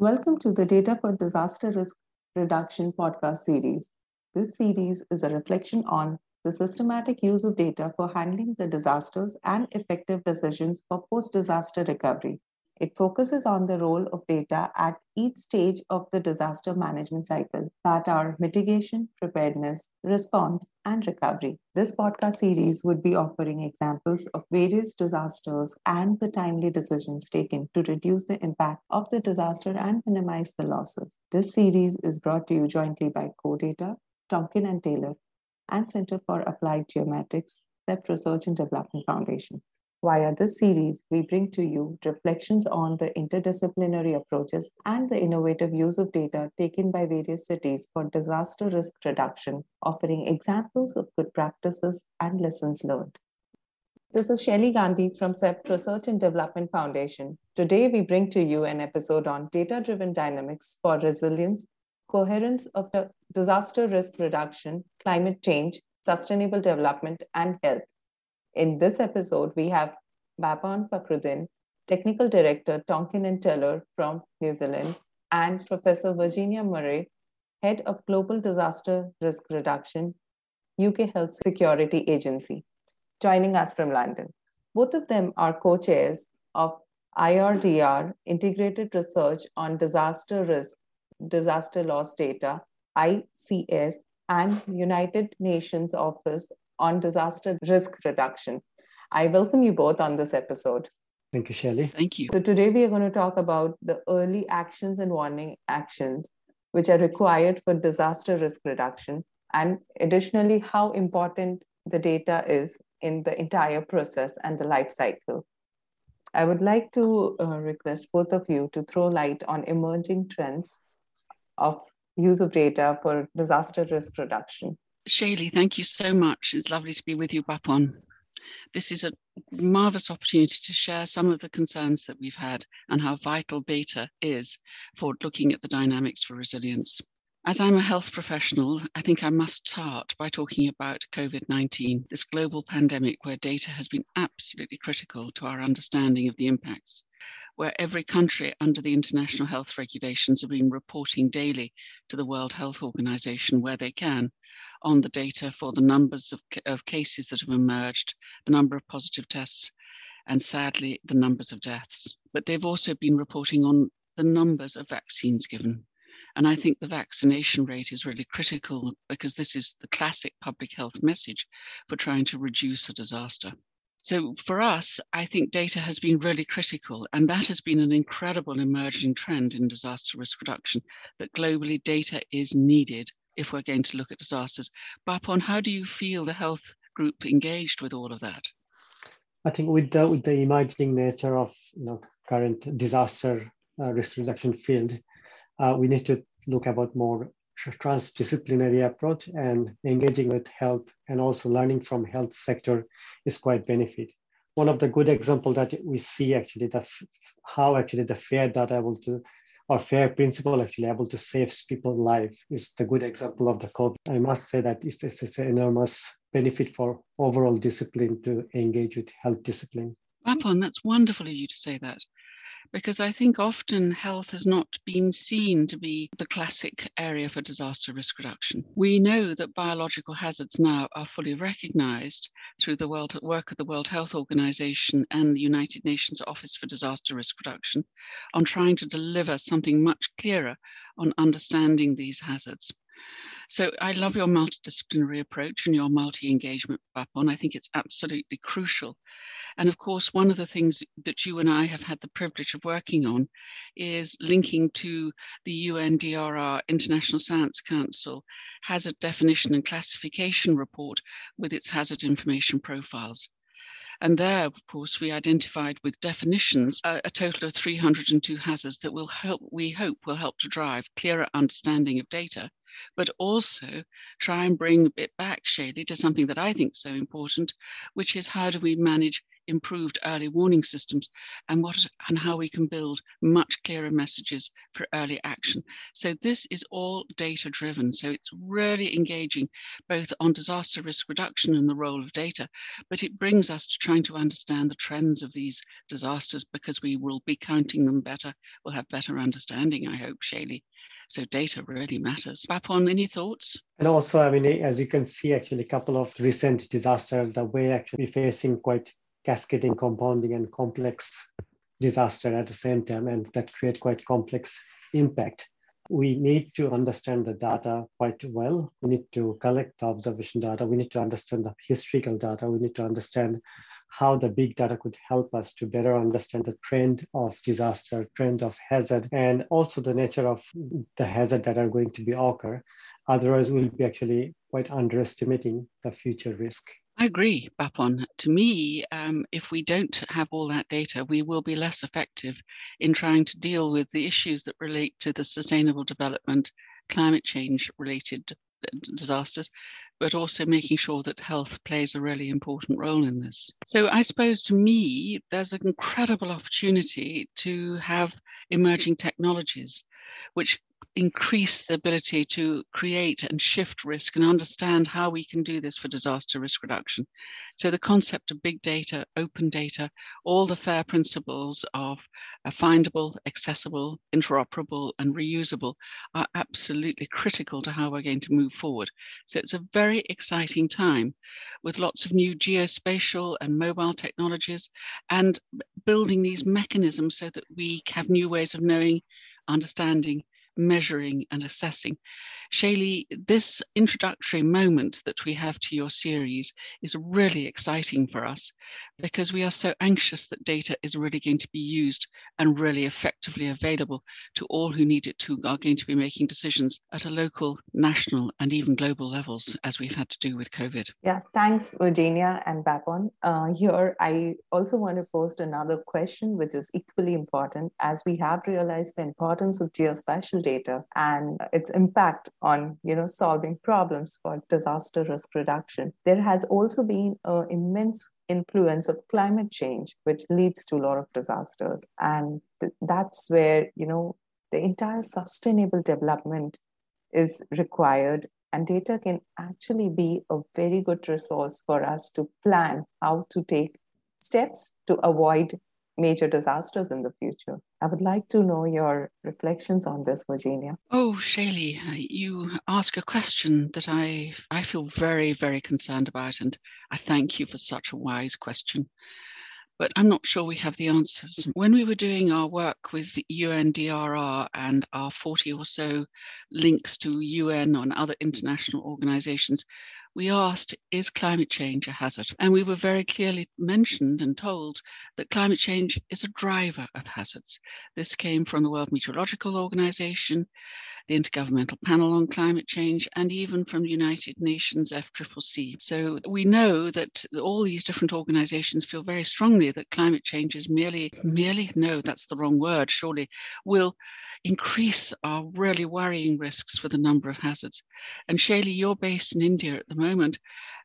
Welcome to the Data for Disaster Risk Reduction podcast series. This series is a reflection on the systematic use of data for handling the disasters and effective decisions for post disaster recovery. It focuses on the role of data at each stage of the disaster management cycle that are mitigation, preparedness, response, and recovery. This podcast series would be offering examples of various disasters and the timely decisions taken to reduce the impact of the disaster and minimize the losses. This series is brought to you jointly by CoData, Tonkin and Taylor, and Center for Applied Geomatics, CEPT Research and Development Foundation. Via this series, we bring to you reflections on the interdisciplinary approaches and the innovative use of data taken by various cities for disaster risk reduction, offering examples of good practices and lessons learned. This is Shelly Gandhi from CEPT Research and Development Foundation. Today, we bring to you an episode on data driven dynamics for resilience, coherence of disaster risk reduction, climate change, sustainable development, and health in this episode, we have Bapon Fakhruddin, Technical Director, Tonkin and Taylor from New Zealand, and Professor Virginia Murray, Head of Global Disaster Risk Reduction, UK Health Security Agency, joining us from London. Both of them are co-chairs of IRDR, Integrated Research on Disaster Risk, Disaster Loss Data, ICS, and United Nations Office on disaster risk reduction. I welcome you both on this episode. Thank you, Shelley. Thank you. So, today we are going to talk about the early actions and warning actions which are required for disaster risk reduction, and additionally, how important the data is in the entire process and the life cycle. I would like to uh, request both of you to throw light on emerging trends of use of data for disaster risk reduction. Shaylee, thank you so much. It's lovely to be with you, Bapon. This is a marvelous opportunity to share some of the concerns that we've had and how vital data is for looking at the dynamics for resilience. As I'm a health professional, I think I must start by talking about COVID 19, this global pandemic where data has been absolutely critical to our understanding of the impacts, where every country under the international health regulations have been reporting daily to the World Health Organization where they can on the data for the numbers of, of cases that have emerged, the number of positive tests, and sadly, the numbers of deaths. But they've also been reporting on the numbers of vaccines given. And I think the vaccination rate is really critical because this is the classic public health message for trying to reduce a disaster. So for us, I think data has been really critical, and that has been an incredible emerging trend in disaster risk reduction that globally data is needed if we're going to look at disasters. Bapon, how do you feel the health group engaged with all of that? I think with the, with the emerging nature of you know, current disaster uh, risk reduction field, uh, we need to look about more transdisciplinary approach and engaging with health and also learning from health sector is quite benefit. One of the good example that we see actually the how actually the FAIR data able to or FAIR principle actually able to save people's life is the good example of the COVID. I must say that it's, it's an enormous benefit for overall discipline to engage with health discipline. Bapon, that's wonderful of you to say that because I think often health has not been seen to be the classic area for disaster risk reduction. We know that biological hazards now are fully recognized through the world, work of the World Health Organization and the United Nations Office for Disaster Risk Reduction on trying to deliver something much clearer on understanding these hazards. So I love your multidisciplinary approach and your multi-engagement, Bapon. I think it's absolutely crucial and of course, one of the things that you and I have had the privilege of working on is linking to the UNDRR International Science Council hazard definition and classification report with its hazard information profiles. And there, of course, we identified with definitions a, a, total of 302 hazards that will help, we hope will help to drive clearer understanding of data but also try and bring it back, Shaylee, to something that I think is so important, which is how do we manage improved early warning systems and what and how we can build much clearer messages for early action. So this is all data driven. So it's really engaging both on disaster risk reduction and the role of data, but it brings us to trying to understand the trends of these disasters because we will be counting them better. We'll have better understanding, I hope, Shaylee. So data really matters. Bapon, any thoughts? And also, I mean, as you can see, actually, a couple of recent disasters that we're actually facing quite cascading, compounding, and complex disaster at the same time, and that create quite complex impact. We need to understand the data quite well. We need to collect the observation data. We need to understand the historical data. We need to understand how the big data could help us to better understand the trend of disaster, trend of hazard, and also the nature of the hazard that are going to be occur. Otherwise, we'll be actually quite underestimating the future risk. I agree, Bapon. To me, um, if we don't have all that data, we will be less effective in trying to deal with the issues that relate to the sustainable development, climate change related disasters, but also making sure that health plays a really important role in this. So I suppose to me, there's an incredible opportunity to have emerging technologies which increase the ability to create and shift risk and understand how we can do this for disaster risk reduction. So the concept of big data, open data, all the FAIR principles of findable, accessible, interoperable, and reusable are absolutely critical to how we're going to move forward. So it's a very exciting time with lots of new geospatial and mobile technologies and building these mechanisms so that we have new ways of knowing, understanding, measuring and assessing. Shaylee, this introductory moment that we have to your series is really exciting for us because we are so anxious that data is really going to be used and really effectively available to all who need it to are going to be making decisions at a local, national, and even global levels as we've had to do with COVID. Yeah, thanks, Virginia and Bapon. Uh, here, I also want to post another question, which is equally important as we have realized the importance of geospatial data and its impact on you know solving problems for disaster risk reduction. There has also been an immense influence of climate change which leads to a lot of disasters. And th- that's where you know the entire sustainable development is required. And data can actually be a very good resource for us to plan how to take steps to avoid major disasters in the future. I would like to know your reflections on this, Virginia. Oh, Shaylee, uh, you ask a question that I, I feel very, very concerned about, and I thank you for such a wise question. But I'm not sure we have the answers. When we were doing our work with UNDRR and our 40 or so links to UN and other international organizations, we asked, is climate change a hazard? And we were very clearly mentioned and told that climate change is a driver of hazards. This came from the World Meteorological Organization, the Intergovernmental Panel on Climate Change, and even from United Nations FCCC. So we know that all these different organizations feel very strongly that climate change is merely, merely, no, that's the wrong word, surely, will increase our really worrying risks for the number of hazards. And Shaylee, you're based in India at the moment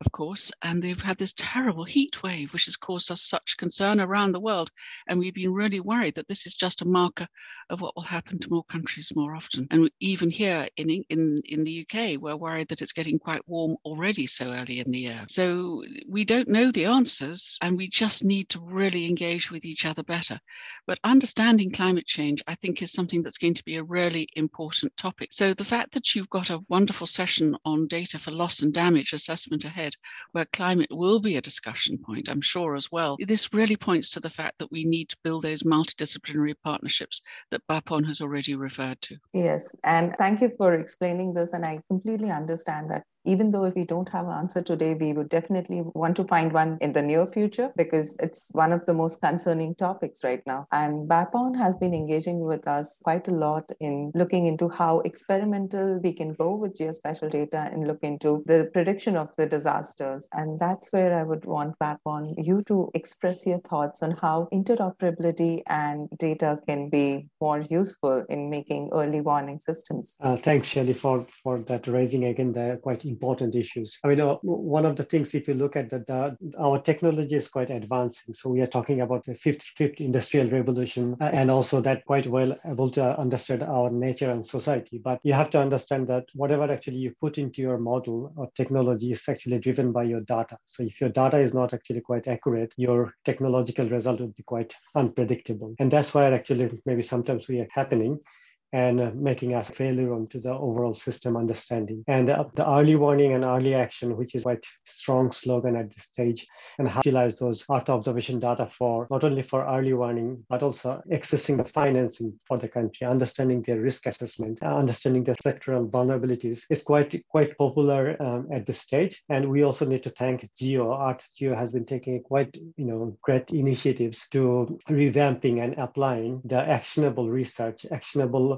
of course, and they've had this terrible heat wave, which has caused us such concern around the world. And we've been really worried that this is just a marker of what will happen to more countries more often. And even here in, in, in the UK, we're worried that it's getting quite warm already so early in the year. So we don't know the answers, and we just need to really engage with each other better. But understanding climate change, I think, is something that's going to be a really important topic. So the fact that you've got a wonderful session on data for loss and damage assessment ahead ahead, where climate will be a discussion point, I'm sure, as well. This really points to the fact that we need to build those multidisciplinary partnerships that Bapon has already referred to. Yes, and thank you for explaining this. And I completely understand that even though if we don't have an answer today, we would definitely want to find one in the near future because it's one of the most concerning topics right now. And BAPON has been engaging with us quite a lot in looking into how experimental we can go with geospatial data and look into the prediction of the disasters. And that's where I would want BAPON you to express your thoughts on how interoperability and data can be more useful in making early warning systems. Uh, thanks, Shelley, for, for that raising again the quite important issues. I mean, uh, one of the things, if you look at the, the, our technology is quite advancing. So we are talking about the fifth, fifth industrial revolution, uh, and also that quite well able to understand our nature and society. But you have to understand that whatever actually you put into your model or technology is actually driven by your data. So if your data is not actually quite accurate, your technological result would be quite unpredictable. And that's why actually maybe sometimes we are happening and uh, making us failure onto the overall system understanding. And uh, the early warning and early action, which is quite strong slogan at this stage, and how to utilize those Earth observation data for not only for early warning, but also accessing the financing for the country, understanding their risk assessment, uh, understanding the sectoral vulnerabilities is quite quite popular um, at this stage. And we also need to thank GEO. Earth GEO has been taking quite you know great initiatives to revamping and applying the actionable research, actionable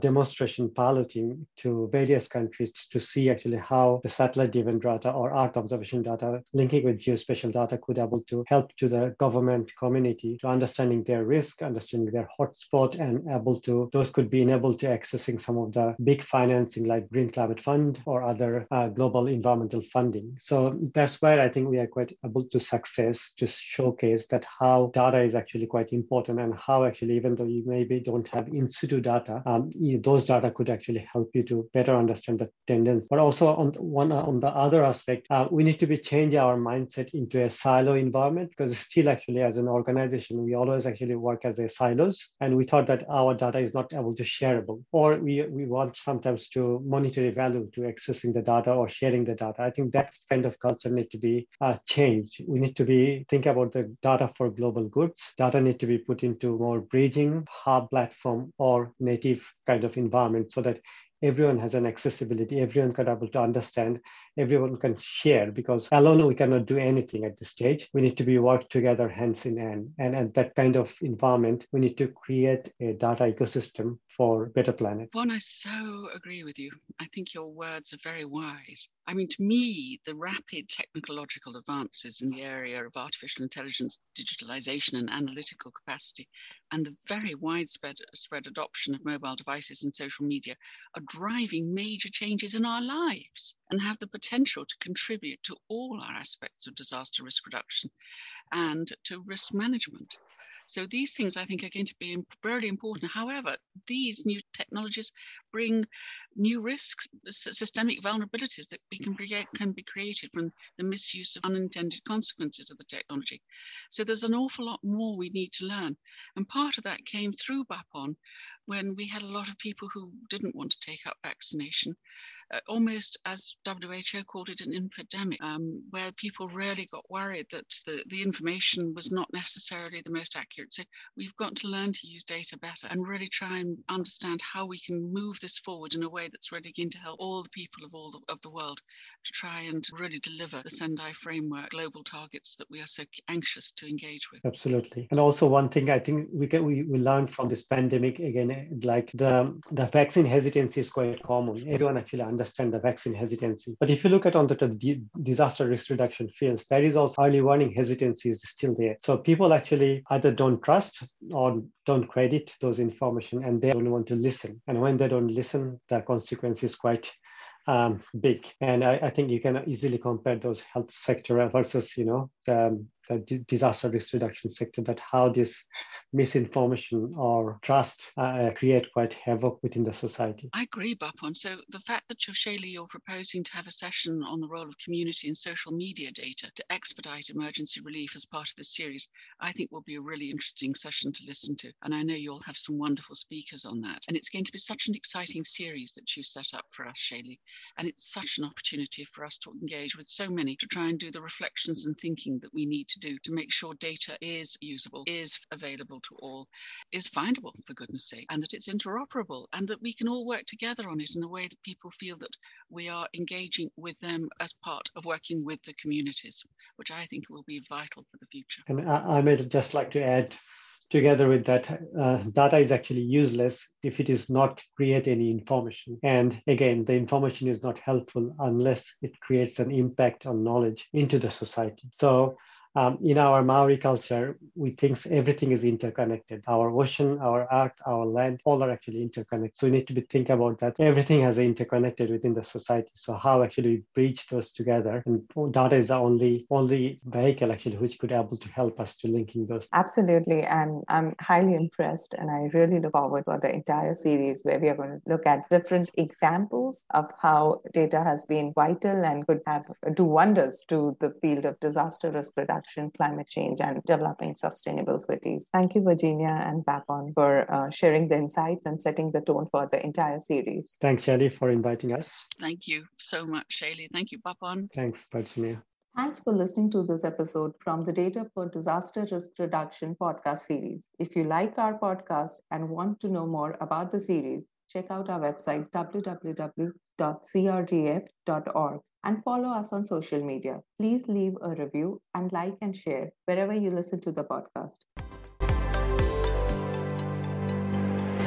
demonstration piloting to various countries to see actually how the satellite driven data or Earth observation data linking with geospatial data could able to help to the government community to understanding their risk, understanding their hotspot, and able to those could be enabled to accessing some of the big financing like Green Climate Fund or other uh, global environmental funding. So that's where I think we are quite able to success to showcase that how data is actually quite important and how actually even though you maybe don't have in situ data, um, you, those data could actually help you to better understand the tendency. But also on the, one on the other aspect, uh, we need to be changing our mindset into a silo environment because still actually as an organization, we always actually work as a silos, and we thought that our data is not able to shareable, or we we want sometimes to monetary value to accessing the data or sharing the data. I think that kind of culture need to be uh, changed. We need to be think about the data for global goods. Data need to be put into more bridging hub platform or native kind of environment so that everyone has an accessibility, everyone can able to understand, everyone can share because alone we cannot do anything at this stage. We need to be work together hands in hand. And at that kind of environment, we need to create a data ecosystem for better planet. Bon, I so agree with you. I think your words are very wise. I mean, to me, the rapid technological advances in the area of artificial intelligence, digitalization, and analytical capacity, and the very widespread spread adoption of mobile devices and social media are driving major changes in our lives and have the potential to contribute to all our aspects of disaster risk reduction and to risk management. So these things I think are going to be very important. However, these new technologies bring new risks, systemic vulnerabilities that can, create, can be created from the misuse of unintended consequences of the technology. So there's an awful lot more we need to learn. And part of that came through BAPON when we had a lot of people who didn't want to take up vaccination uh, almost as WHO called it an infodemic, um, where people really got worried that the, the information was not necessarily the most accurate. So we've got to learn to use data better and really try and understand how we can move this forward in a way that's really going to help all the people of all the, of the world to try and really deliver the Sendai framework global targets that we are so anxious to engage with. Absolutely. And also one thing I think we can we, we learned from this pandemic again, like the the vaccine hesitancy is quite common. Everyone actually understand the vaccine hesitancy. But if you look at on the, the disaster risk reduction fields, there is also early warning hesitancy is still there. So people actually either don't trust or don't credit those information and they don't want to listen. And when they don't listen, the consequence is quite um, big. And I, I, think you can easily compare those health sector versus, you know, um, the disaster risk reduction sector that how this misinformation or trust uh, create quite havoc within the society. I agree, Bapon. So the fact that you're Shaylee, you're proposing to have a session on the role of community and social media data to expedite emergency relief as part of this series, I think will be a really interesting session to listen to. And I know you'll have some wonderful speakers on that. And it's going to be such an exciting series that you've set up for us, Shaylee. And it's such an opportunity for us to engage with so many to try and do the reflections and thinking that we need to to do to make sure data is usable, is available to all, is findable, for goodness sake, and that it's interoperable and that we can all work together on it in a way that people feel that we are engaging with them as part of working with the communities, which I think will be vital for the future. And I, I might just like to add together with that, uh, data is actually useless if it is not create any information. And again, the information is not helpful unless it creates an impact on knowledge into the society. So um, in our Maori culture, we think everything is interconnected. Our ocean, our earth, our land, all are actually interconnected. So we need to be think about that. Everything has interconnected within the society. So how actually we bridge those together? And data is the only only vehicle actually which could able to help us to linking those. Absolutely, and I'm highly impressed, and I really look forward for the entire series where we are going to look at different examples of how data has been vital and could have do wonders to the field of disaster risk reduction action, climate change, and developing sustainable cities. Thank you, Virginia and Bapon, for uh, sharing the insights and setting the tone for the entire series. Thanks, Shelly, for inviting us. Thank you so much, Shelly. Thank you, Bapon. Thanks, Virginia. Thanks for listening to this episode from the Data for Disaster Risk Reduction podcast series. If you like our podcast and want to know more about the series, check out our website www.crdf.org and follow us on social media. Please leave a review and like and share wherever you listen to the podcast.